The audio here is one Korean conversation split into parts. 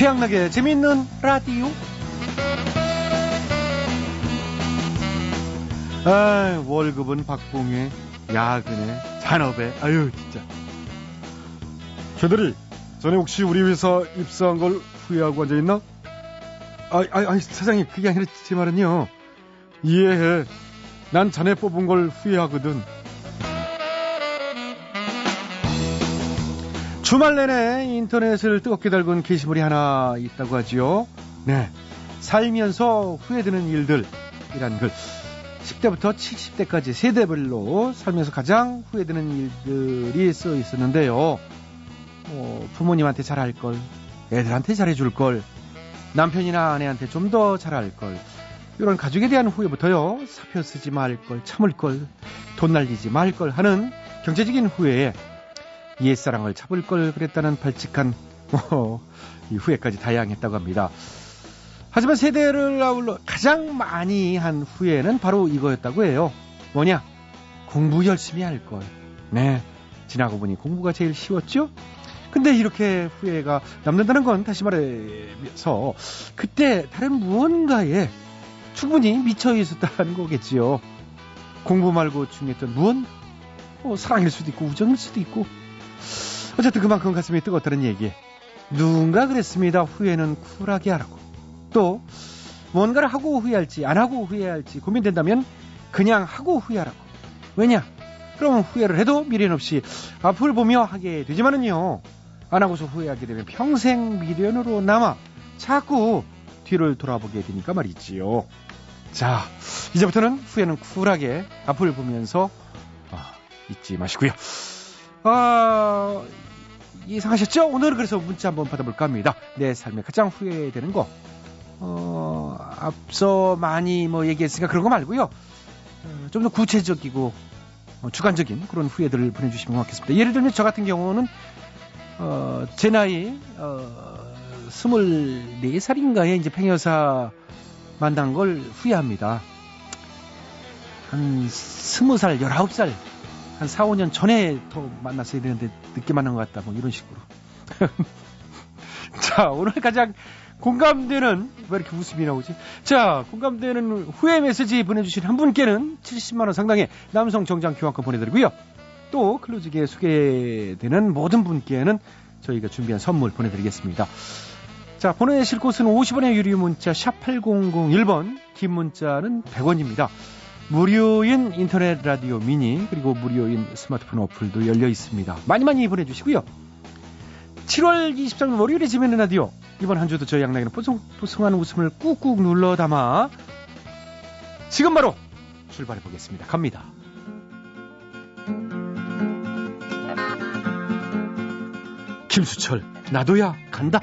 최양락의 재미있는 라디오. 아, 월급은 박봉에, 야근에, 잔업에, 아유, 진짜. 최대리, 전에 혹시 우리 회사 입사한 걸 후회하고 앉아있나? 아, 아, 아, 사장님, 그게 아니라 제 말은요. 이해해. 난 자네 뽑은 걸 후회하거든. 주말 내내 인터넷을 뜨겁게 달군 게시물이 하나 있다고 하지요. 네. 살면서 후회되는 일들이란 글. 10대부터 70대까지 세대별로 살면서 가장 후회되는 일들이 써 있었는데요. 어, 부모님한테 잘할 걸, 애들한테 잘해줄 걸, 남편이나 아내한테 좀 더 잘할 걸, 이런 가족에 대한 후회부터요. 사표 쓰지 말 걸, 참을 걸, 돈 날리지 말 걸 하는 경제적인 후회에 옛사랑을 잡을 걸 그랬다는 발칙한 어, 이 후회까지 다양했다고 합니다. 하지만 세대를 아울러 가장 많이 한 후회는 바로 이거였다고 해요. 뭐냐? 공부 열심히 할 걸. 네. 지나고 보니 공부가 제일 쉬웠죠? 근데 이렇게 후회가 남는다는 건 다시 말해서 그때 다른 무언가에 충분히 미쳐 있었다는 거겠지요. 공부 말고 중요했던 무언? 뭐 사랑일 수도 있고 우정일 수도 있고 어쨌든 그만큼 가슴이 뜨겁다는 얘기. 누군가 그랬습니다. 후회는 쿨하게 하라고. 또 뭔가를 하고 후회할지 안 하고 후회할지 고민된다면 그냥 하고 후회하라고. 왜냐? 그럼 후회를 해도 미련 없이 앞을 보며 하게 되지만은요. 안 하고서 후회하게 되면 평생 미련으로 남아 자꾸 뒤를 돌아보게 되니까 말이지요. 자, 이제부터는 후회는 쿨하게 앞을 보면서 아, 잊지 마시고요. 아, 이상하셨죠? 오늘은 그래서 문자 한번 받아볼까 합니다. 내 삶에 가장 후회되는 거. 어, 앞서 많이 뭐 얘기했으니까 그런 거 말고요. 어, 좀더 구체적이고 어, 주관적인 그런 후회들을 보내주시면 고맙겠습니다. 예를 들면 저 같은 경우는 어, 제 나이 어, 24살인가에 이제 팽여사 만난 걸 후회합니다. 한 20살, 19살 한 4, 5년 전에 더 만났어야 되는데 늦게 만난 것 같다. 뭐 이런 식으로. 자, 오늘 가장 공감되는 왜 이렇게 웃음이 나오지? 자, 공감되는 후회 메시지 보내주신 한 분께는 70만 원 상당의 남성 정장 교환권 보내드리고요. 또 클로즈기에 소개되는 모든 분께는 저희가 준비한 선물 보내드리겠습니다. 자, 보내실 곳은 50원의 유료 문자 샵 8001번, 긴 문자는 100원입니다. 무료인 인터넷 라디오 미니 그리고 무료인 스마트폰 어플도 열려 있습니다. 많이 많이 보내주시고요. 7월 23일 월요일에 지면는 라디오 이번 한 주도 저희 양락이는 뽀송뽀송한 웃음을 꾹꾹 눌러 담아 지금 바로 출발해 보겠습니다. 갑니다. 김수철 나도야 간다.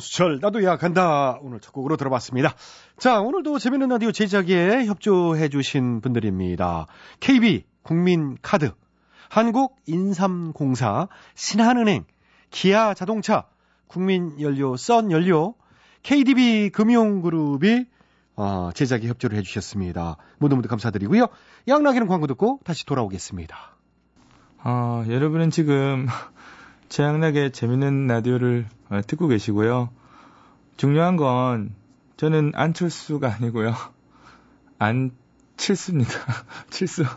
김수철 나도 야 간다 오늘 첫 곡으로 들어봤습니다. 자 오늘도 재밌는 라디오 제작에 협조해 주신 분들입니다. KB 국민카드 한국인삼공사 신한은행 기아 자동차 국민연료 썬연료 KDB 금융그룹이 어, 제작에 협조를 해주셨습니다. 모두 모두 감사드리고요. 양락이는 광고 듣고 다시 돌아오겠습니다. 아, 여러분은 지금 최양락의 재밌는 라디오를 어, 듣고 계시고요. 중요한 건 저는 안철수가 아니고요. 안 칠수입니다. 칠수.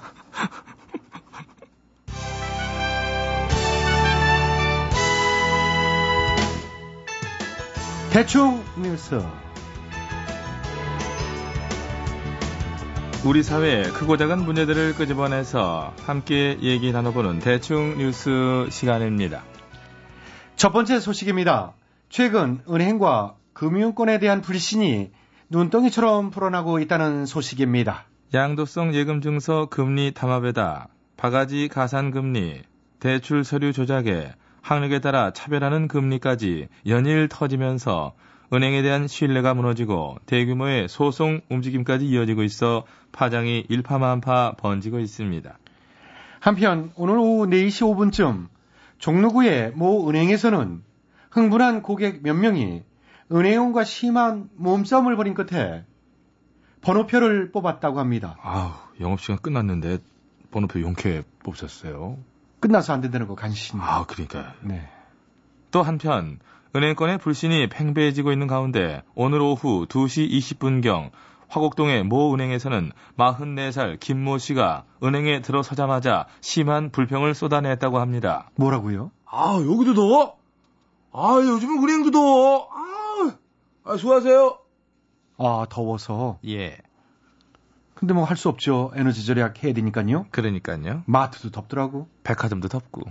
대충 뉴스. 우리 사회의 크고 작은 문제들을 끄집어내서 함께 얘기 나눠보는 대충 뉴스 시간입니다. 첫 번째 소식입니다. 최근 은행과 금융권에 대한 불신이 눈덩이처럼 불어나고 있다는 소식입니다. 양도성 예금 증서 금리 담합에다 바가지 가산 금리, 대출 서류 조작에 학력에 따라 차별하는 금리까지 연일 터지면서 은행에 대한 신뢰가 무너지고 대규모의 소송 움직임까지 이어지고 있어 파장이 일파만파 번지고 있습니다. 한편 오늘 오후 4시 5분쯤 종로구의 모 은행에서는 흥분한 고객 몇 명이 은행원과 심한 몸싸움을 벌인 끝에 번호표를 뽑았다고 합니다. 아우, 영업시간 끝났는데 번호표 용케 뽑으셨어요. 끝나서 안 된다는 거 간신히. 아, 그러니까. 네. 또 한편 은행권의 불신이 팽배해지고 있는 가운데 오늘 오후 2시 20분경 화곡동의 모 은행에서는 44살 김모 씨가 은행에 들어서자마자 심한 불평을 쏟아냈다고 합니다. 뭐라고요? 아, 여기도 더워? 아, 요즘은 은행도 더워. 아, 아 수고하세요. 아, 더워서. 예. 근데 뭐 할 수 없죠. 에너지 절약 해야 되니까요. 그러니까요. 마트도 덥더라고. 백화점도 덥고.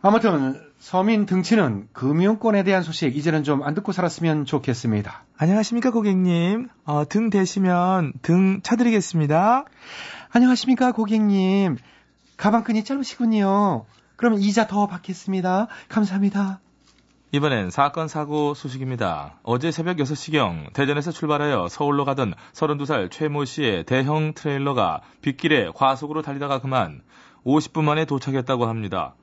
아무튼 서민 등치는 금융권에 대한 소식 이제는 좀 안 듣고 살았으면 좋겠습니다. 안녕하십니까 고객님. 어, 등 대시면 등 쳐드리겠습니다. 안녕하십니까 고객님. 가방끈이 짧으시군요. 그럼 이자 더 받겠습니다. 감사합니다. 이번엔 사건 사고 소식입니다. 어제 새벽 6시경 대전에서 출발하여 서울로 가던 32살 최모 씨의 대형 트레일러가 빗길에 과속으로 달리다가 그만 50분 만에 도착했다고 합니다.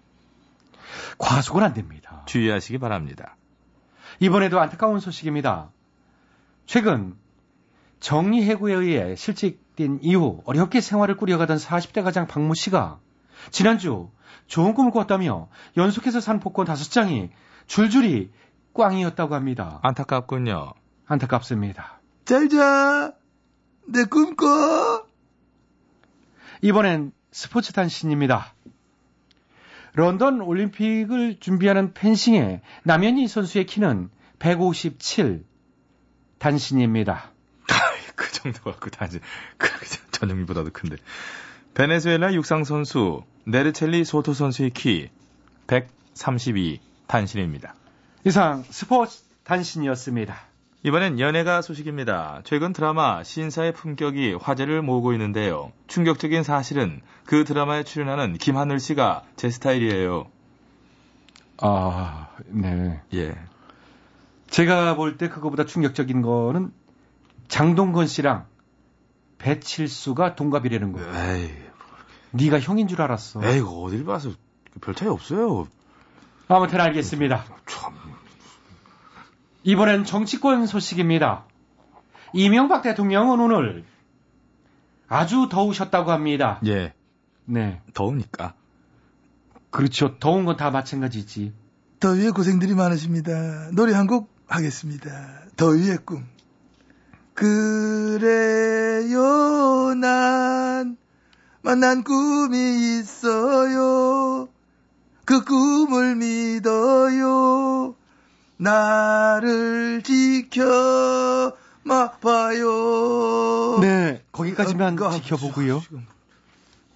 과속은 안 됩니다. 주의하시기 바랍니다. 이번에도 안타까운 소식입니다. 최근 정리해고에 의해 실직된 이후 어렵게 생활을 꾸려가던 40대 가장 박모 씨가 지난주 좋은 꿈을 꿨다며 연속해서 산 복권 5장이 줄줄이 꽝이었다고 합니다. 안타깝군요. 안타깝습니다. 잘자. 내 꿈꿔. 이번엔 스포츠 단신입니다. 런던 올림픽을 준비하는 펜싱의 남현희 선수의 키는 157 단신입니다. 그 정도가 그 단지 그 전영미보다도 큰데. 베네수엘라 육상 선수 네르첼리 소토 선수의 키 132 단신입니다. 이상 스포츠 단신이었습니다. 이번엔 연예가 소식입니다. 최근 드라마 신사의 품격이 화제를 모으고 있는데요. 충격적인 사실은 그 드라마에 출연하는 김하늘 씨가 제 스타일이에요. 아, 네. 예. 제가 볼 때 그거보다 충격적인 거는 장동건 씨랑 배칠수가 동갑이라는 거예요. 에이, 네가 형인 줄 알았어. 에이, 어딜 봐서 별 차이 없어요. 아무튼 알겠습니다. 참. 이번엔 정치권 소식입니다. 이명박 대통령은 오늘 아주 더우셨다고 합니다. 예. 네. 더우니까. 그렇죠. 더운 건 다 마찬가지지. 더위에 고생들이 많으십니다. 노래 한 곡 하겠습니다. 더위의 꿈. 그래요, 난 만난 꿈이 있어요. 그 꿈을 믿어요. 나를 지켜봐요. 네. 거기까지만 아, 지켜보고요.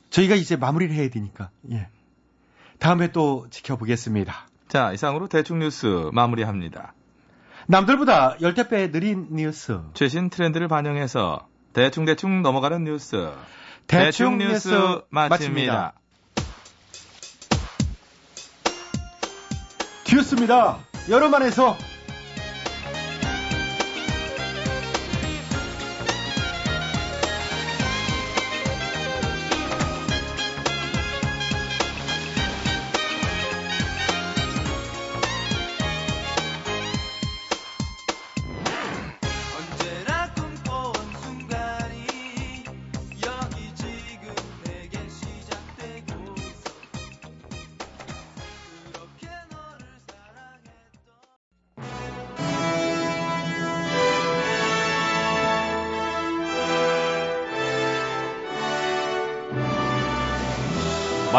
저희가 이제 마무리를 해야 되니까. 예. 다음에 또 지켜보겠습니다. 자, 이상으로 대충 뉴스 마무리합니다. 남들보다 열대 배 느린 뉴스. 최신 트렌드를 반영해서 대충 대충 넘어가는 뉴스. 대충 뉴스 마칩니다. 듀스입니다. 여름 안에서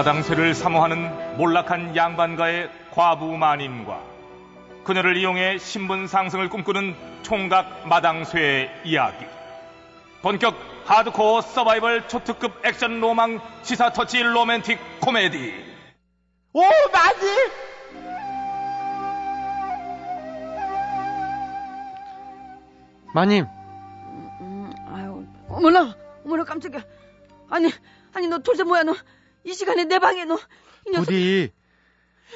마당쇠를 사모하는 몰락한 양반가의 과부 마님과 그녀를 이용해 신분 상승을 꿈꾸는 총각 마당쇠의 이야기. 본격 하드코어 서바이벌 초특급 액션 로망 시사 터치 로맨틱 코미디. 오 마님 마님 음, 아유, 어머나, 어머나 깜짝이야. 아니, 아니 너 도대체 뭐야 너? 이 시간에 내 방에 너. 이 녀석. 부디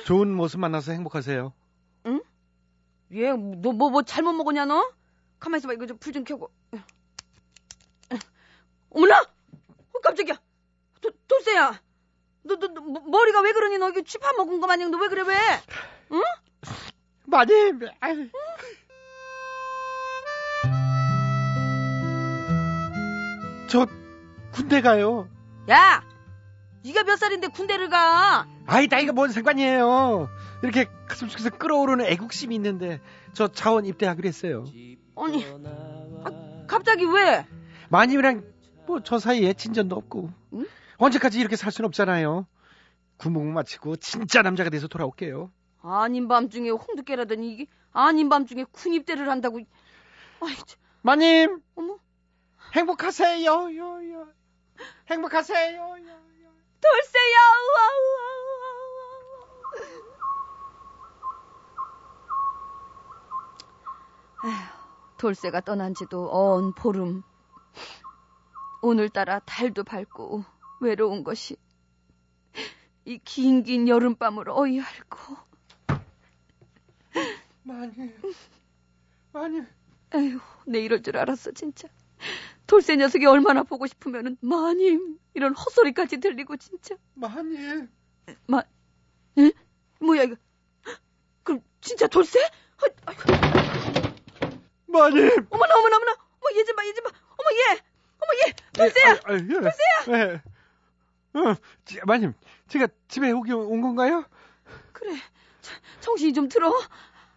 좋은 모습 만나서 행복하세요. 얘, 너 뭐, 뭐 잘못 먹었냐, 너? 가만히 있어봐. 이거 좀 불 좀 켜고. 어머나! 어, 깜짝이야. 도, 돌쇠야. 너, 너, 너, 뭐- 머리가 왜 그러니? 너 이거 쥐파 먹은 거 마냥 너 왜 그래, 왜? 마님, 아이. 저 군대 가요. 야! 네가 몇 살인데 군대를 가? 아이 나이가 뭔 상관이에요. 이렇게 가슴 속에서 끓어오르는 애국심이 있는데 저 자원 입대하기로 했어요. 아니, 아, 갑자기 왜? 마님이랑 뭐 저 사이에 진전도 없고 응? 언제까지 이렇게 살순 없잖아요. 군복무 마치고 진짜 남자가 돼서 돌아올게요. 아닌 밤중에 홍두깨라더니 이게 아닌 밤중에 군입대를 한다고. 아이, 참. 마님 어머. 행복하세요. 요, 요. 행복하세요. 요, 요. 돌쇠야, 우와, 우와, 우와, 우와. 에휴, 돌쇠가 떠난 지도 언 보름. 오늘따라 달도 밝고 외로운 것이 이 긴긴 여름밤을 어이할고. 마님, 마님. 에휴, 내 이럴 줄 알았어, 진짜. 돌쇠 녀석이 얼마나 보고 싶으면은, 마님, 이런 헛소리까지 들리고, 진짜. 마님. 마, 에? 뭐야, 이거. 그럼, 진짜 돌쇠? 어, 마님. 어머나, 어머나, 어머나. 어머, 얘좀 봐, 얘 좀 봐. 어머, 얘. 어머, 얘. 돌쇠야. 돌쇠야. 네. 어, 지- 마님, 제가 집에 오기 온 건가요? 그래. 자, 정신이 좀 들어.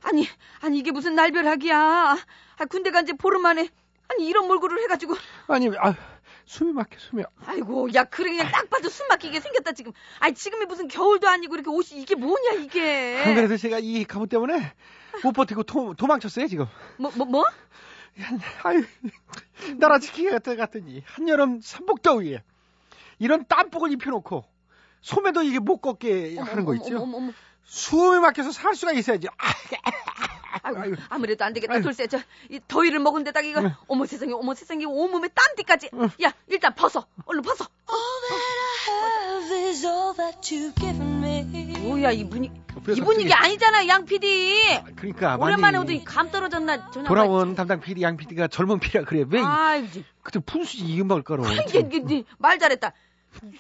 아니, 아니, 이게 무슨 날벼락이야. 아, 군대 간 지 보름 만에. 아니, 이런 몰골을 해가지고. 아니, 아, 숨이 막혀, 숨이. 아이고, 야, 그래, 그냥 딱 봐도 숨 막히게 생겼다, 지금. 아니, 지금이 무슨 겨울도 아니고, 이렇게 옷이, 이게 뭐냐, 이게. 안 그래도 제가 이 갑옷 때문에 못 버티고 도, 도망쳤어요, 지금. 뭐, 뭐, 뭐? 아유, 나라 지키기 같더니 한여름 삼복더위에 이런 땀복을 입혀놓고 소매도 이게 못 걷게 하는 거 있죠. 어머, 어머, 어머. 숨이 막혀서 살 수가 있어야지. 아, 아이고. 아무래도 안 되겠다. 아이고. 돌쇠, 저, 이 더위를 먹은 데다가 이거, 응. 어머 세상에, 어머 세상에, 온몸에 땀띠까지. 응. 야, 일단 벗어. 얼른 벗어. Have is all that you've given me. 뭐야, 이 분위기. 그래서 이 분위기 아니잖아, 양 PD. 그러니까 오랜만에 오더니 감 떨어졌나, 전화. 돌아온 담당 PD 양 PD가 젊은 PD라 그래. 왜 이- 아이고, 그때 분수지 이 음악을 깔어. 이게, 이게, 이게, 말 잘했다.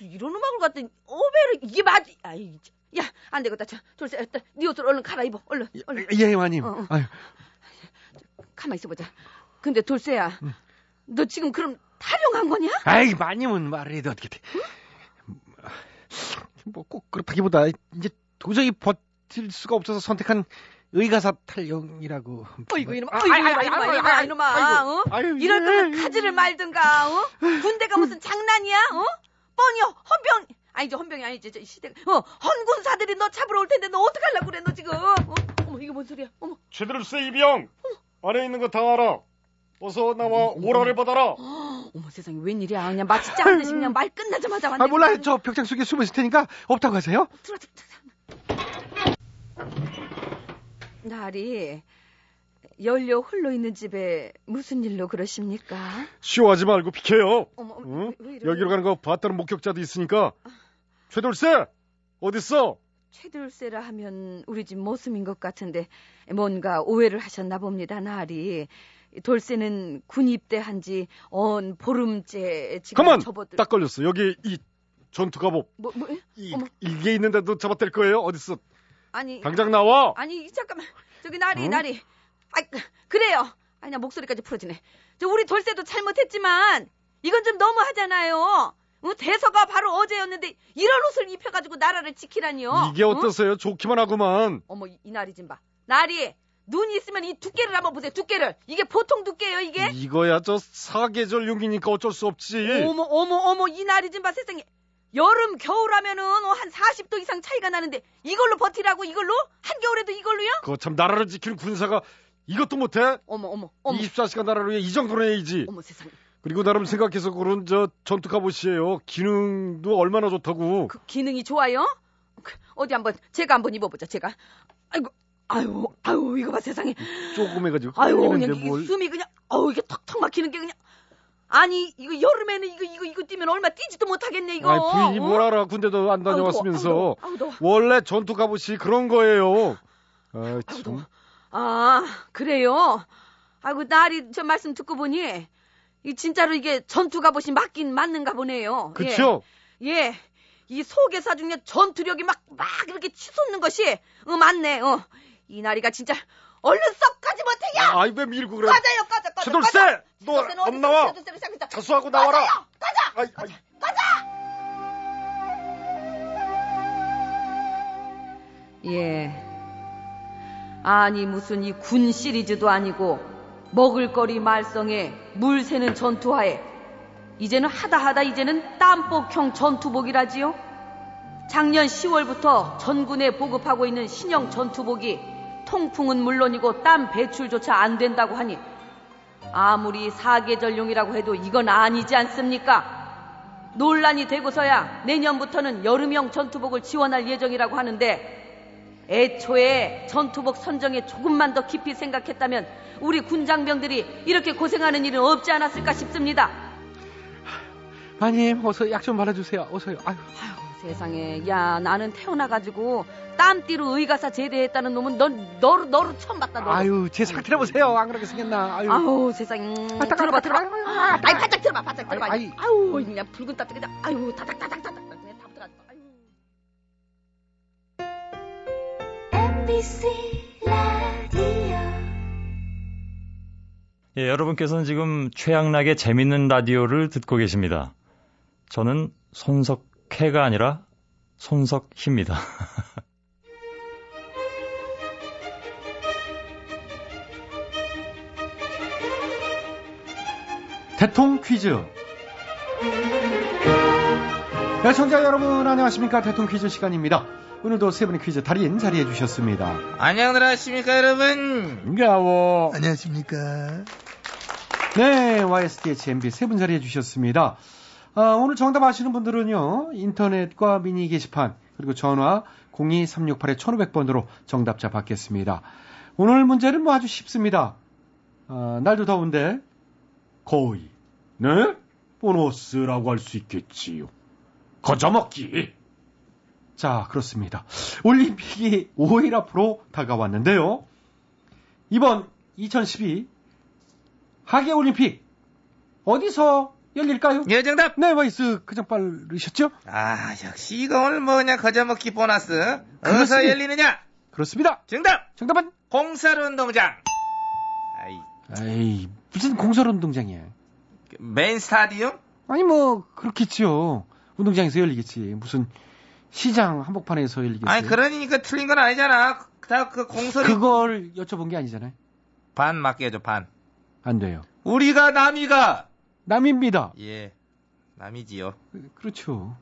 이런 음악을 갖더니, 오베를, 이게 맞, 아이, 야, 안 되겠다. 저, 돌쇠, 일단, 네 옷을 얼른 갈아입어. 얼른, 얼른. 예, 마님. 어, 어. 아유, 가만히 있어보자. 근데 돌쇠야, 너 지금 그럼 타령한 거냐? 아이, 마님은 말을 해도 어떻게 돼. 뭐꼭 그렇다기보다 이제 도저히 버틸 수가 없어서 선택한 의가사 탈영이라고. 어이구 이놈아, 아, 어이구 아이, 이놈아, 이놈아, 이놈아, 이놈아. 어? 아유, 이럴 예. 거면 가지를 말든가, 어? 군대가 무슨 장난이야, 어? 뻔히 헌병, 아니지 헌병이 아니지, 저 시대, 어, 헌군사들이 너 잡으러 올 텐데 너 어떡하려고 그래, 너 지금, 어? 어머 이게 뭔 소리야, 어머, 최들세 이병 안에 있는 거 다 알아. 어서 나와 오라를 받아라. 어머 세상에 웬일이야, 그냥 마치 짠듯이 그냥 말 끝나자마자 왔네. 아, 몰라요. 저 벽장 속에 숨어 있을 테니까 없다고 하세요. 들어, 들어, 들어. 나리, 연료 홀로 있는 집에 무슨 일로 그러십니까? 쇼하지 말고 비켜요. 어머, 응? 왜, 왜 이래? 여기로 가는 거 봤다는 목격자도 있으니까. 최돌세 어딨어? 최들세라 하면 우리 집 모습인 것 같은데 뭔가 오해를 하셨나 봅니다, 나리. 돌쇠는 군 입대한 지 언 보름째 지금 가만 접어들. 딱 걸렸어. 여기 이 전투 갑옷 뭐, 뭐, 이, 어머. 이게 있는데도 잡아댈 거예요. 어딨어? 아니, 당장 나와. 아니 잠깐만, 저기 나리, 응? 나리. 아, 그래요. 아니 나 목소리까지 풀어지네. 저 우리 돌쇠도 잘못했지만 이건 좀 너무하잖아요. 어, 대서가 바로 어제였는데 이런 옷을 입혀가지고 나라를 지키라니요. 이게 어? 어떠세요? 좋기만 하구만. 어머 이, 이 나리 좀 봐. 나리 눈이 있으면 이 두께를 한번 보세요. 두께를 이게 보통 두께예요 이게? 이거야 저 사계절 용이니까 어쩔 수 없지. 어머 어머 어머 이 나리 좀봐 세상에. 여름 겨울 하면은 어, 한 40도 이상 차이가 나는데 이걸로 버티라고 이걸로 한겨울에도 이걸로요? 그거 참 나라를 지키는 군사가 이것도 못해? 어머 어머 어머 24시간 나라를 위해 이 정도는 해야지. 어머 세상에. 그리고 나름 생각해서 그런 저 전투 갑옷이에요. 기능도 얼마나 좋다고. 그 기능이 좋아요? 그, 어디 한번 제가 한번 입어보자 제가. 아이고 아유 아유 이거 봐 세상에. 조금 해가지고. 아유 그냥 뭘. 숨이 그냥 아우 이게 턱턱 막히는 게 그냥 아니 이거 여름에는 이거 이거 이거 뛰면 얼마 뛰지도 못하겠네 이거. 아이, 부인이 어? 뭘 알아. 군대도 안 다녀왔으면서. 아우, 더워, 아우, 더워. 원래 전투 갑옷이 그런 거예요. 아, 참. 아 그래요. 아이고 나리 저 말씀 듣고 보니 이 진짜로 이게 전투 갑옷이 맞긴 맞는가 보네요. 예. 그쵸? 예. 이 속에서 중에 전투력이 막, 막 이렇게 치솟는 것이, 어, 맞네, 어. 이 나리가 진짜, 얼른 썩 가지 못해, 야! 아이, 왜 밀고 그래? 꺼져요, 꺼져, 꺼져. 꺼져. 너안 나와? 자수하고 나와라! 꺼져요! 꺼져! 아이, 아이. 예. 아니, 무슨 이 군 시리즈도 아니고, 먹을거리 말썽에 물 새는 전투하에, 이제는 하다 하다 이제는 땀복형 전투복이라지요? 작년 10월부터 전군에 보급하고 있는 신형 전투복이 통풍은 물론이고 땀 배출조차 안 된다고 하니 아무리 사계절용이라고 해도 이건 아니지 않습니까? 논란이 되고서야 내년부터는 여름형 전투복을 지원할 예정이라고 하는데 애초에 전투복 선정에 조금만 더 깊이 생각했다면 우리 군장병들이 이렇게 고생하는 일은 없지 않았을까 싶습니다. 마님, 어서 약 좀 발라주세요. 어서요. 아유. 아유, 세상에. 야, 나는 태어나가지고 땀띠로 의가사 제대했다는 놈은 넌, 너로, 너로 처음 봤다, 너. 아유, 제 상태를 보세요. 안 그렇게 생겼나. 아유. 아우, 세상에. 음, 아, 들어봐, 들어봐. 아이, 바짝 들어봐, 바짝 들어봐. 아우, 그냥 붉은 땀 그냥, 아유, 다닥다닥다닥. MBC 라디오 예, 여러분께서는 지금 최양락의 재밌는 라디오를 듣고 계십니다. 저는 손석해가 아니라 손석희입니다. 대통 퀴즈. 네, 청자 여러분 안녕하십니까 대통 퀴즈 시간입니다. 오늘도 세 분의 퀴즈 달인 자리해 주셨습니다. 안녕들 하십니까 여러분 반가워. 안녕하십니까. 네, YSTHMB 세 분 자리해 주셨습니다. 아, 오늘 정답 아시는 분들은요, 인터넷과 미니 게시판, 그리고 전화 02368-1500번으로 정답자 받겠습니다. 오늘 문제는 뭐 아주 쉽습니다. 아, 날도 더운데, 거의, 네? 보너스라고 할 수 있겠지요. 거저먹기. 자, 그렇습니다. 올림픽이 5일 앞으로 다가왔는데요. 이번 2012 하계 올림픽 어디서 열릴까요? 예 정답 네, 와이스 그냥 빠르셨죠? 아 역시 이거 오늘 뭐 그냥 거저먹기 보너스 어디서 그렇습니다. 열리느냐 그렇습니다. 정답 정답은? 공설운동장 아이 에이, 무슨 공설운동장이야. 메인 스타디움 아니, 뭐, 그렇겠지요. 운동장에서 열리겠지. 무슨 시장 한복판에서 열리겠어요. 아니 그러니까 틀린 건 아니잖아 다 그 공설이 그걸 여쭤본 게 아니잖아요. 반 맞게 해줘 반 안 돼요. 우리가 남이가 남입니다. 예 남이지요 그렇죠.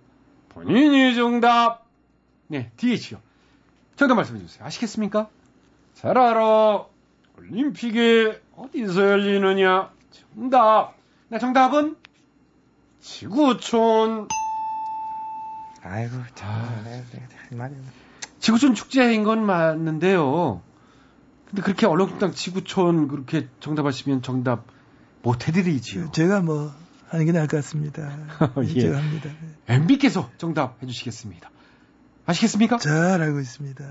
본인이 정답. 네, DH요. 정답 말씀해 주세요. 아시겠습니까? 잘 알아. 올림픽이 어디서 열리느냐? 정답. 네, 정답은 지구촌. 아이고 아. 참 말이 지구촌 축제인 건 맞는데요. 근데 그렇게 얼렁뚱땅 지구촌 그렇게 정답하시면 정답 못 해드리지요. 제가 뭐 하는 게 나을 것 같습니다. 예. 제가 합니다. MB께서 정답 해주시겠습니다. 아시겠습니까? 잘 알고 있습니다.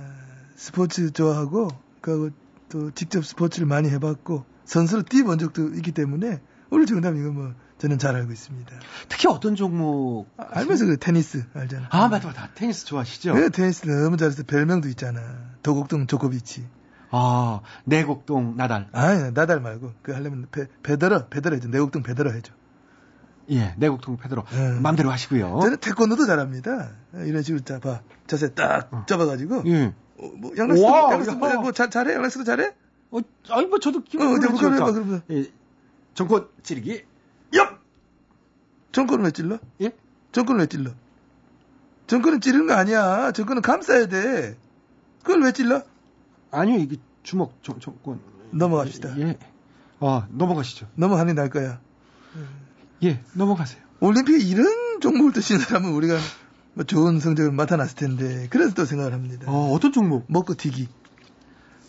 스포츠 좋아하고 그하고 또 직접 스포츠를 많이 해봤고 선수로 뛰어본 적도 있기 때문에 오늘 정답 이거 뭐 저는 잘 알고 있습니다. 특히 어떤 종목? 아, 알면서 그 테니스 알잖아. 아, 맞다, 맞다. 테니스 좋아하시죠? 그 테니스 너무 잘해서 별명도 있잖아. 도곡동 조코비치. 아, 내곡동 나달. 아, 나달 말고 그 하려면 베, 베더러, 베더러 해줘. 내곡동 베더러 해줘. 예, 내곡동 페드로. 예. 마음대로 하시고요. 저는 태권도도 잘합니다. 이런 식으로 자, 봐. 자세 딱 접어가지고. 예. 어, 뭐 양락스, 양락스 뭐, 야. 뭐 잘, 잘해? 양락스도 잘해? 어, 아니, 뭐, 저도 기분 어, 어디 그렇죠. 해봐, 그러면. 예, 정권 찌르기. 얍! 정권은 왜 찔러? 예? 정권은 왜 찔러? 정권은 찌르는 거 아니야. 정권은 감싸야 돼. 그걸 왜 찔러? 아니요, 이게 주먹, 정, 정권. 넘어갑시다. 예. 아, 넘어가시죠. 넘어가는 게 나을 거야. 예, 넘어가세요. 올림픽에 이런 종목을 뜨신 사람은 우리가 뭐 좋은 성적을 맡아놨을 텐데. 그래서 또 생각을 합니다. 어, 어떤 종목? 먹고 튀기.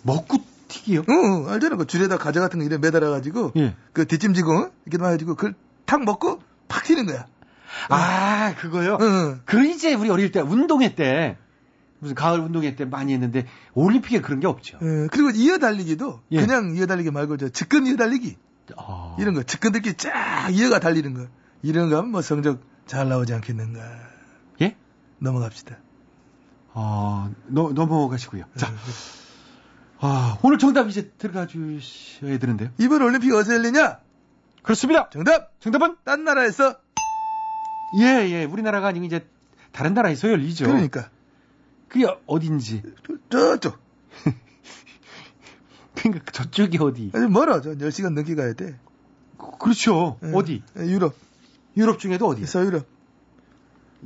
먹고 튀기요? 어, 어, 알잖아. 그 줄에다 과자 같은 거 이래 매달아가지고. 예. 그 뒷짐지고, 어? 이렇게 막 해가지고, 그걸 탁 먹고 팍 튀는 거야. 아, 그거요? 응. 그 이제 우리 어릴 때 운동회 때 무슨 가을 운동회 때 많이 했는데 올림픽에 그런 게 없죠. 어, 그리고 이어 달리기도 예. 그냥 이어 달리기 말고 저 측근 이어 달리기 아. 이런 거 측근들끼리 쫙 이어가 달리는 거 이런 거 하면 뭐 성적 잘 나오지 않겠는가. 예? 넘어갑시다. 아, 넘- 넘어가시고요. 자, 아, 오늘 정답 이제 들어가 주셔야 되는데요. 이번 올림픽 어디서 열리냐? 그렇습니다. 정답! 정답은? 딴 나라에서 예, 예. 우리나라가 아니고 이제 다른 나라에서 열리죠. 그러니까 그게 어딘지. 저, 저쪽 그러니까 저쪽이 어디? 아주 멀어 저 10시간 넘게 가야 돼 그렇죠. 예. 어디? 예, 유럽 유럽 중에도 어디? 서유럽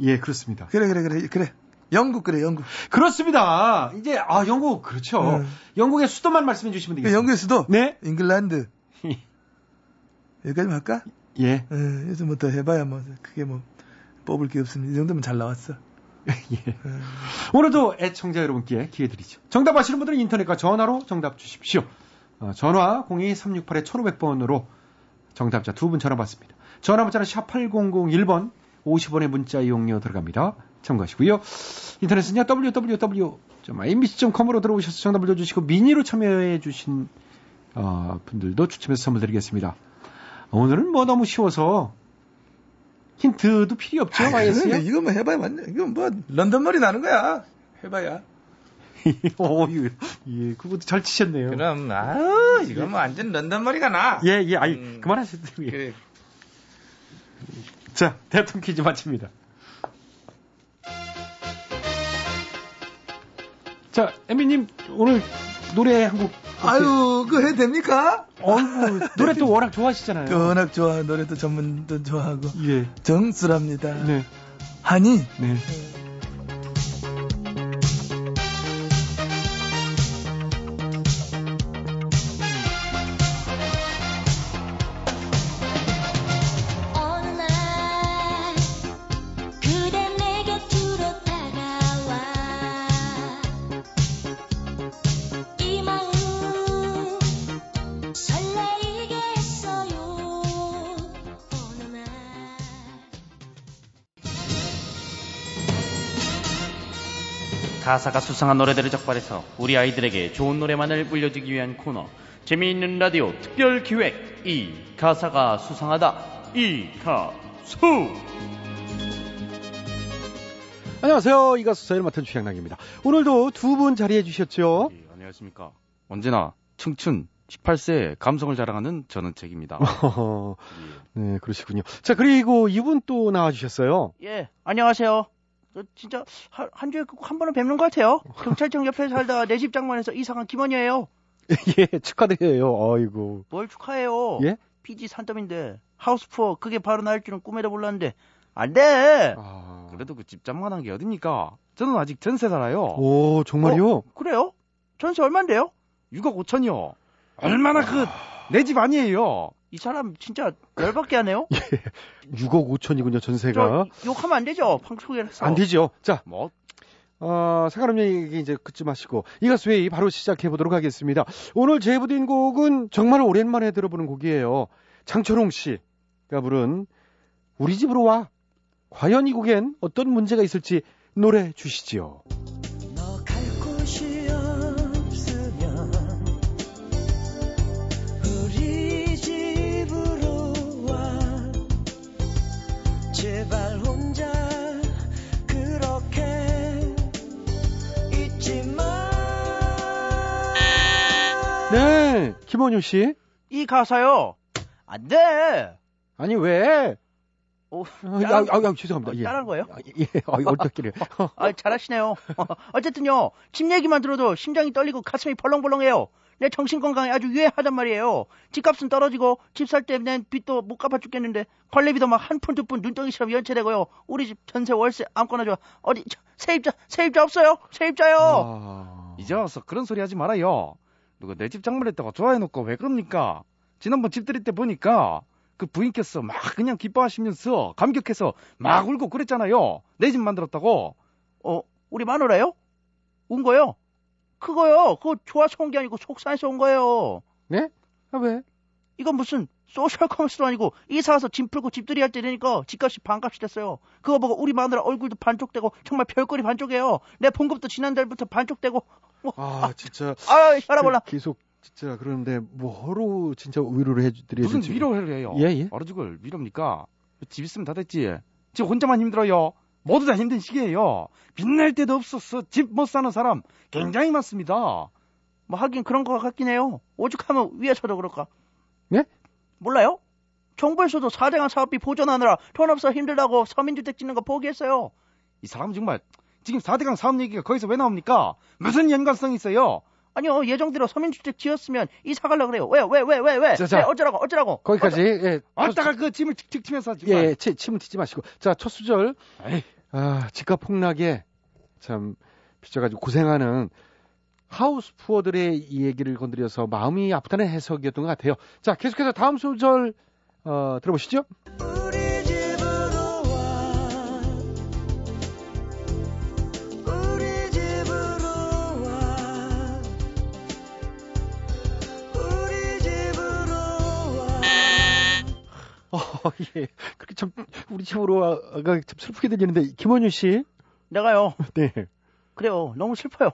예, 그렇습니다. 그래 그래 그래 그래 영국 그래 영국 그렇습니다. 이제 아 영국 그렇죠. 음. 영국의 수도만 말씀해 주시면 그 되겠습니다. 영국에서도 네. 잉글랜드 여기까지만 할까? 예. 예, 뭐더 해봐야 뭐 크게 뭐 뽑을 게 없습니다 이 정도면 잘 나왔어 예. 오늘도 애청자 여러분께 기회 드리죠. 정답 아시는 분들은 인터넷과 전화로 정답 주십시오. 어, 전화 02368-1500번으로 정답자 두 분 전화 받습니다. 전화 문자는 샵 8001번 50원의 문자 이용료 들어갑니다. 참고하시고요. 인터넷은요 www.imbc.com으로 들어오셔서 정답 올려주시고 미니로 참여해 주신 어, 분들도 추첨해서 선물 드리겠습니다. 오늘은 뭐 너무 쉬워서 힌트도 필요 없죠. 그러니까 이거 뭐 해봐야 맞네 이건 뭐 런던 머리 나는 거야 해봐야 오, 예, 예, 그것도 잘 치셨네요. 그럼 아 이거 뭐 완전 런던 머리가 나. 예, 예, 아이, 음. 그만하셔도 돼요. 그래. 자, 대통령 퀴즈 마칩니다. 자, 엠비님, 오늘 노래 한 곡. 아유 그거 해도 됩니까? 어이구, 노래 또 워낙 좋아하시잖아요. 그 워낙 좋아 노래도 전문도 좋아하고 예, 정수랍니다 네, 하니 네. 가사가 수상한 노래들을 적발해서 우리 아이들에게 좋은 노래만을 물려주기 위한 코너 재미있는 라디오 특별 기획 이 가사가 수상하다 이 가수 안녕하세요. 이 가수 사연을 맡은 주양락입니다. 오늘도 두 분 자리해 주셨죠? 예, 안녕하십니까. 언제나 청춘 18세의 감성을 자랑하는 저는 책입니다. 어허허, 네, 그러시군요. 자, 그리고 이분 또 나와주셨어요. 예 안녕하세요 저 진짜 한, 한 주에 꼭 한 번은 뵙는 것 같아요 경찰청 옆에 살다가 내 집 장만해서 이사간 김원이에요 예, 축하드려요. 아이고. 뭘 축하해요 예? PG 산더미인데 하우스 푸어 그게 바로 나일 줄은 꿈에도 몰랐는데 안 돼 아, 그래도 그 집 장만한 게 어딥니까? 저는 아직 전세 살아요. 오, 정말요? 그래요? 전세 얼만데요? 6억 5천이요. 얼마나 그 내 집 아니에요. 이 사람 진짜 열받게 하네요 6억 5천이군요, 전세가. 저 욕하면 안 되죠 방송에서 안 되죠. 자, 뭐 어, 상관없는 얘기 이제 그쯤 하시고 이 가수 회의 바로 시작해 보도록 하겠습니다. 오늘 제보된 곡은 정말 오랜만에 들어보는 곡이에요. 장철홍 씨가 부른 우리 집으로 와. 과연 이 곡엔 어떤 문제가 있을지 노래 주시지요. 네, 김원효 씨. 이 가사요 안 돼 아니 왜? 오, 아, 아, 아, 아, 죄송합니다. 예. 따라한 거예요? 아, 예, 아, 어떻게래? 아, 잘하시네요. 어쨌든요, 집 얘기만 들어도 심장이 떨리고 가슴이 벌렁벌렁해요. 내 정신 건강에 아주 유해하단 말이에요. 집값은 떨어지고 집 살 때 낸 빚도 못 갚아 죽겠는데 관리비도 막 한 푼 두 푼 눈덩이처럼 연체되고요. 우리 집 전세 월세 아무거나 좋아. 어디 저, 세입자 세입자 없어요? 세입자요. 아, 이제 와서 그런 소리 하지 말아요. 누가 내 집 장만했다고 좋아해놓고 왜 그럽니까? 지난번 집들이 때 보니까 그 부인께서 막 그냥 기뻐하시면서 감격해서 막 울고 그랬잖아요. 내 집 만들었다고. 어, 우리 마누라요? 운 거요? 그거요. 그거 좋아서 운 게 아니고 속상해서 운 거예요. 네? 아, 왜? 이건 무슨 소셜 커머스도 아니고 이사 와서 짐 풀고 집들이 할때 되니까 집값이 반값이 됐어요. 그거 보고 우리 마누라 얼굴도 반쪽되고 정말 별거리 반쪽이에요. 내 봉급도 지난달부터 반쪽되고 아, 진짜. 아 혈압 올라. 그 계속 진짜 그런데 뭐로 진짜 위로를 해드려야 무슨. 위로를 해요? 예, 예. 얼어 죽을 위로입니까? 집 있으면 다 됐지. 지금 혼자만 힘들어요. 모두 다 힘든 시기예요. 빛날 때도 없었어. 집 못 사는 사람 굉장히 많습니다. 뭐 하긴 그런 거 같긴 해요. 오죽하면 위에서도 그럴까. 예? 몰라요? 정부에서도 4대강 사업비 보전하느라 돈 없어 힘들다고 서민주택 짓는 거 포기했어요. 이 사람 정말 지금 4대강 사업 얘기가 거기서 왜 나옵니까? 무슨 연관성이 있어요? 아니요 예정대로 서민주택 지었으면 이사 가려 그래요. 왜 왜 왜 왜 왜? 자, 자. 왜 어쩌라고 어쩌라고? 거기까지. 예. 아따가 그 짐을 틱틱 치면서 하지 예, 마. 예, 치, 침을 튀지 마시고. 자, 첫 수절. 에이. 아, 집값 폭락에 참 빚져가지고 고생하는 하우스 푸어들의 이 얘기를 건드려서 마음이 아프다는 해석이었던 것 같아요. 자, 계속해서 다음 수절 어, 들어보시죠. 예. 그렇게 참 우리 집으로 와가 참 슬프게 들리는데 김원윤 씨. 내가요. 네. 그래요. 너무 슬퍼요.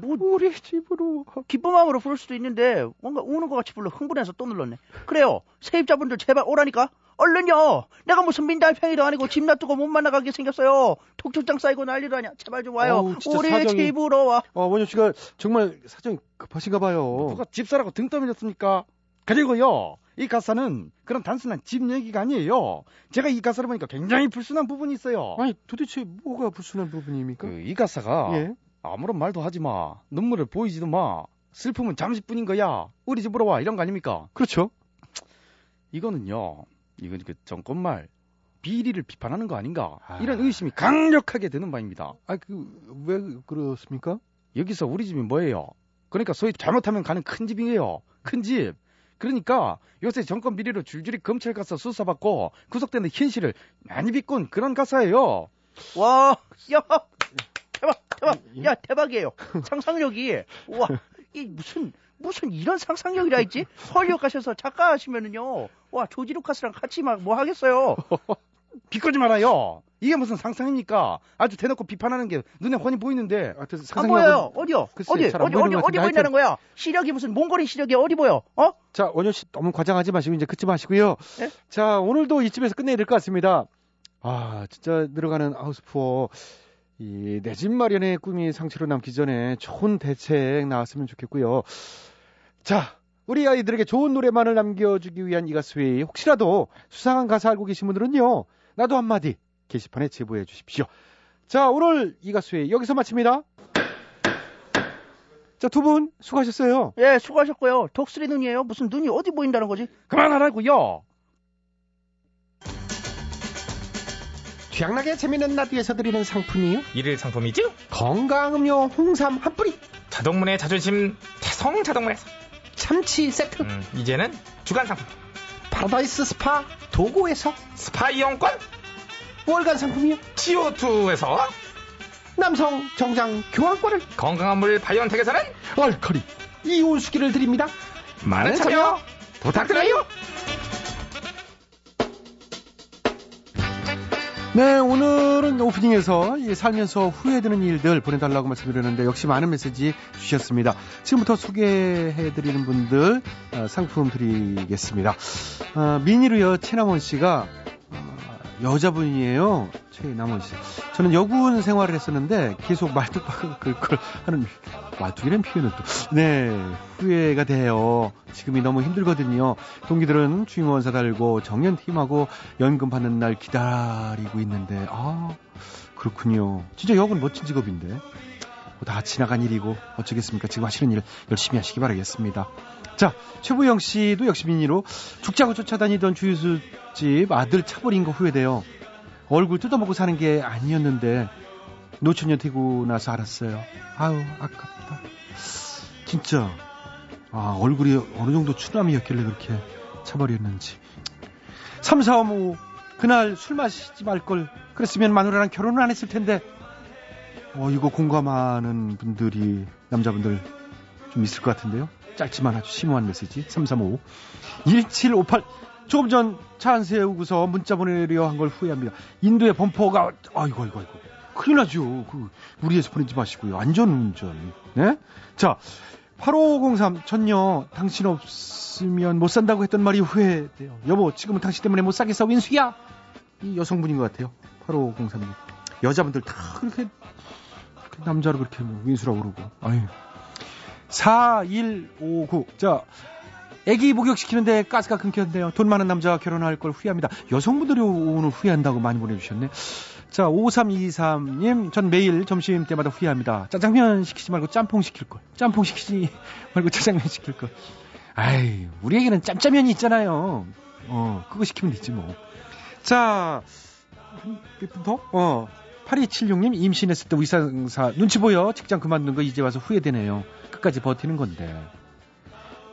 뭐 우리 집으로 기쁜 마음으로 부를 수도 있는데 뭔가 우는 것 같이 불러 흥분해서 또 눌렀네. 그래요. 세입자분들 제발 오라니까. 얼른요. 내가 무슨 민달팽이도 아니고 집 놔두고 못 만나가게 생겼어요. 독촉장 쌓이고 난리도 아니야. 제발 좀 와요. 어우, 우리 사정이- 집으로 와. 어, 원윤 씨가 정말 사정이 급하신가 봐요. 누가 집 사라고 등 떠밀렸습니까? 그리고요, 이 가사는 그런 단순한 집 얘기가 아니에요. 제가 이 가사를 보니까 굉장히 불순한 부분이 있어요. 아니, 도대체 뭐가 불순한 부분입니까? 그, 이 가사가 예. 아무런 말도 하지 마, 눈물을 보이지도 마, 슬픔은 잠시뿐인 거야. 우리 집으로 와 이런 거 아닙니까? 그렇죠. 이거는요, 이건 그 정권말 비리를 비판하는 거 아닌가? 아. 이런 의심이 강력하게 드는 바입니다. 아, 그, 왜 그렇습니까? 여기서 우리 집이 뭐예요? 그러니까 소위 잘못하면 가는 큰 집이에요. 큰 집. 그러니까 요새 정권 비리로 줄줄이 검찰 가서 수사받고 구속되는 현실을 많이 비꼰 그런 가사예요. 와, 야, 대박, 대박, 야, 대박이에요. 상상력이, 와, 이 무슨, 무슨 이런 상상력이라 했지? 헐리우드 가셔서 작가 하시면은요, 와, 조지 루카스랑 같이 막 뭐 하겠어요. 비꼬지 말아요. 이게 무슨 상상입니까? 아주 대놓고 비판하는 게 눈에 훤히 보이는데. 하여튼 안 상상력은- 보여요. 어디요? 글쎄, 어디, 어디, 어디, 것 어디 보인다는 거야? 시력이 무슨 몽골인 시력이 어디 보여? 어? 자, 원효 씨 너무 과장하지 마시고 이제 긋지 마시고요. 예? 자, 오늘도 이쯤에서 끝내야 될 것 같습니다. 아, 진짜 늘어가는 하우스푸어. 이 내 집 마련의 꿈이 상처로 남기 전에 좋은 대책 나왔으면 좋겠고요. 자, 우리 아이들에게 좋은 노래만을 남겨주기 위한 이 가수의 혹시라도 수상한 가사 알고 계신 분들은요. 나도 한마디 게시판에 제보해 주십시오. 자, 오늘 이 가수의 여기서 마칩니다. 자, 두 분 수고하셨어요. 예, 수고하셨고요. 독수리 눈이에요. 무슨 눈이 어디 보인다는 거지? 그만하라고요. 최양락의 재밌는 라디오에서 드리는 상품이요. 일일 상품이죠? 건강음료 홍삼 한 뿌리, 자동문의 자존심 태성 자동문에서 참치 세트, 음, 이제는 주간 상품 파라다이스 스파 도고에서 스파 이용권 월간 상품이요. CO2에서 남성 정장 교환권을 건강한 물 바이온텍에서는 알칼리 이온수기를 드립니다. 많은 참여 부탁드려요. 네, 오늘은 오프닝에서 이 살면서 후회되는 일들 보내달라고 말씀드렸는데 역시 많은 메시지 주셨습니다. 지금부터 소개해드리는 분들 어, 상품 드리겠습니다. 어, 미니루요 최남원 씨가 어, 여자분이에요. 최남원 씨. 저는 여군 생활을 했었는데 계속 말뚝박을 긁걸 하는 말뚝이라는 표현은 또 네, 후회가 돼요. 지금이 너무 힘들거든요. 동기들은 주임원사 달고 정년 팀하고 연금 받는 날 기다리고 있는데 아 그렇군요. 진짜 여군 멋진 직업인데 뭐 다 지나간 일이고 어쩌겠습니까? 지금 하시는 일 열심히 하시기 바라겠습니다. 자 최부영 씨도 역시 민희로 죽자고 쫓아다니던 주유수집 아들 차버린 거 후회돼요. 얼굴 뜯어먹고 사는 게 아니었는데 노처녀 되고 나서 알았어요. 아유 아깝다. 진짜 아 얼굴이 어느 정도 추남이었길래 그렇게 차버렸는지. 3, 4, 5 그날 술 마시지 말 걸 그랬으면 마누라랑 결혼을 안 했을 텐데 어 이거 공감하는 분들이 남자분들 좀 있을 것 같은데요. 짧지만 아주 심오한 메시지 3355 1758 조금 전 차 안 세우고서 문자 보내려 한 걸 후회합니다. 인도의 범퍼가 아이고 아이고 아이고 큰일 나죠. 그 무리해서 보내지 마시고요. 안전운전. 네? 자 8503 전요 당신 없으면 못 산다고 했던 말이 후회돼요. 여보 지금은 당신 때문에 못 사겠어 윈수야. 이 여성분인 것 같아요. 8503님. 여자분들 다 그렇게 남자로 그렇게 뭐 윈수라고 그러고. 아유. 4159. 자, 애기 목욕시키는데 가스가 끊겼네요. 돈 많은 남자와 결혼할 걸 후회합니다. 여성분들이 오늘 후회한다고 많이 보내주셨네. 자, 5323님, 전 매일 점심 때마다 후회합니다. 짜장면 시키지 말고 짬뽕 시킬 걸. 짬뽕 시키지 말고 짜장면 시킬 걸. 아이, 우리에게는 짬짜면이 있잖아요. 어, 그거 시키면 되지 뭐. 자, 몇분 더? 어. 8276님 임신했을 때 의사사 눈치 보여 직장 그만둔 거 이제 와서 후회되네요. 끝까지 버티는 건데.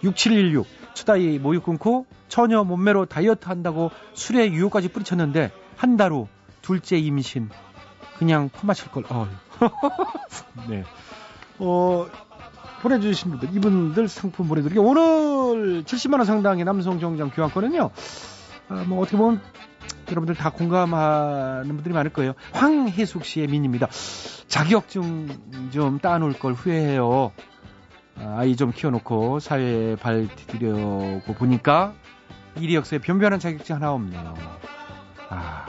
6716 추다이 모유 끊고 처녀 몸매로 다이어트 한다고 술에 유효까지 뿌리쳤는데 한 달 후 둘째 임신 그냥 퍼마칠 걸. 어. 네. 어 보내주신 분들 이분들 상품 보내드리게 오늘 70만 원 상당의 남성 정장 교환권은요. 아, 뭐 어떻게 보면 여러분들 다 공감하는 분들이 많을 거예요. 황혜숙 씨의 민입니다. 자격증 좀 따놓을 걸 후회해요. 아, 아이 좀 키워놓고 사회에 발 디디려고 보니까 이력서에 변변한 자격증 하나 없네요. 아,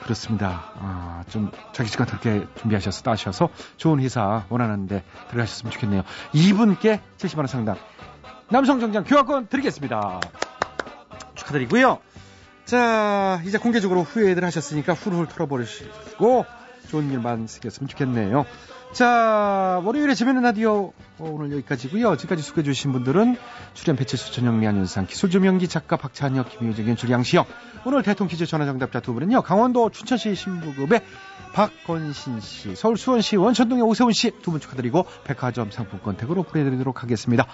그렇습니다. 아, 좀 자격증 같은 게 준비하셔서 따셔서 좋은 회사 원하는데 들어가셨으면 좋겠네요. 이분께 70만원 상당 남성정장 교환권 드리겠습니다. 축하드리고요. 자, 이제 공개적으로 후회들 하셨으니까 훌훌 털어버리시고 좋은 일만 생겼으면 좋겠네요. 자, 월요일에 재밌는 라디오 어, 오늘 여기까지고요. 지금까지 소개해 주신 분들은 출연 배치수 전영미 안윤상 기술조 명기 작가 박찬혁 김효정 연출 양시영 오늘 대통령 퀴즈 전화 정답자 두 분은요. 강원도 춘천시 신부급의 박건신 씨, 서울 수원시 원천동의 오세훈 씨 두 분 축하드리고 백화점 상품권 댁으로 보내드리도록 하겠습니다.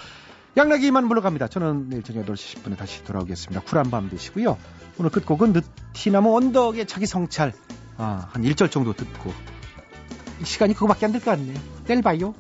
양락이만 물러갑니다. 저는 내일 저녁 8시 10분에 다시 돌아오겠습니다. 쿨한 밤 되시고요. 오늘 끝곡은 느티나무 언덕의 자기 성찰 아, 한 1절 정도 듣고 이 시간이 그거밖에 안 될 것 같네요. 내일 봐요.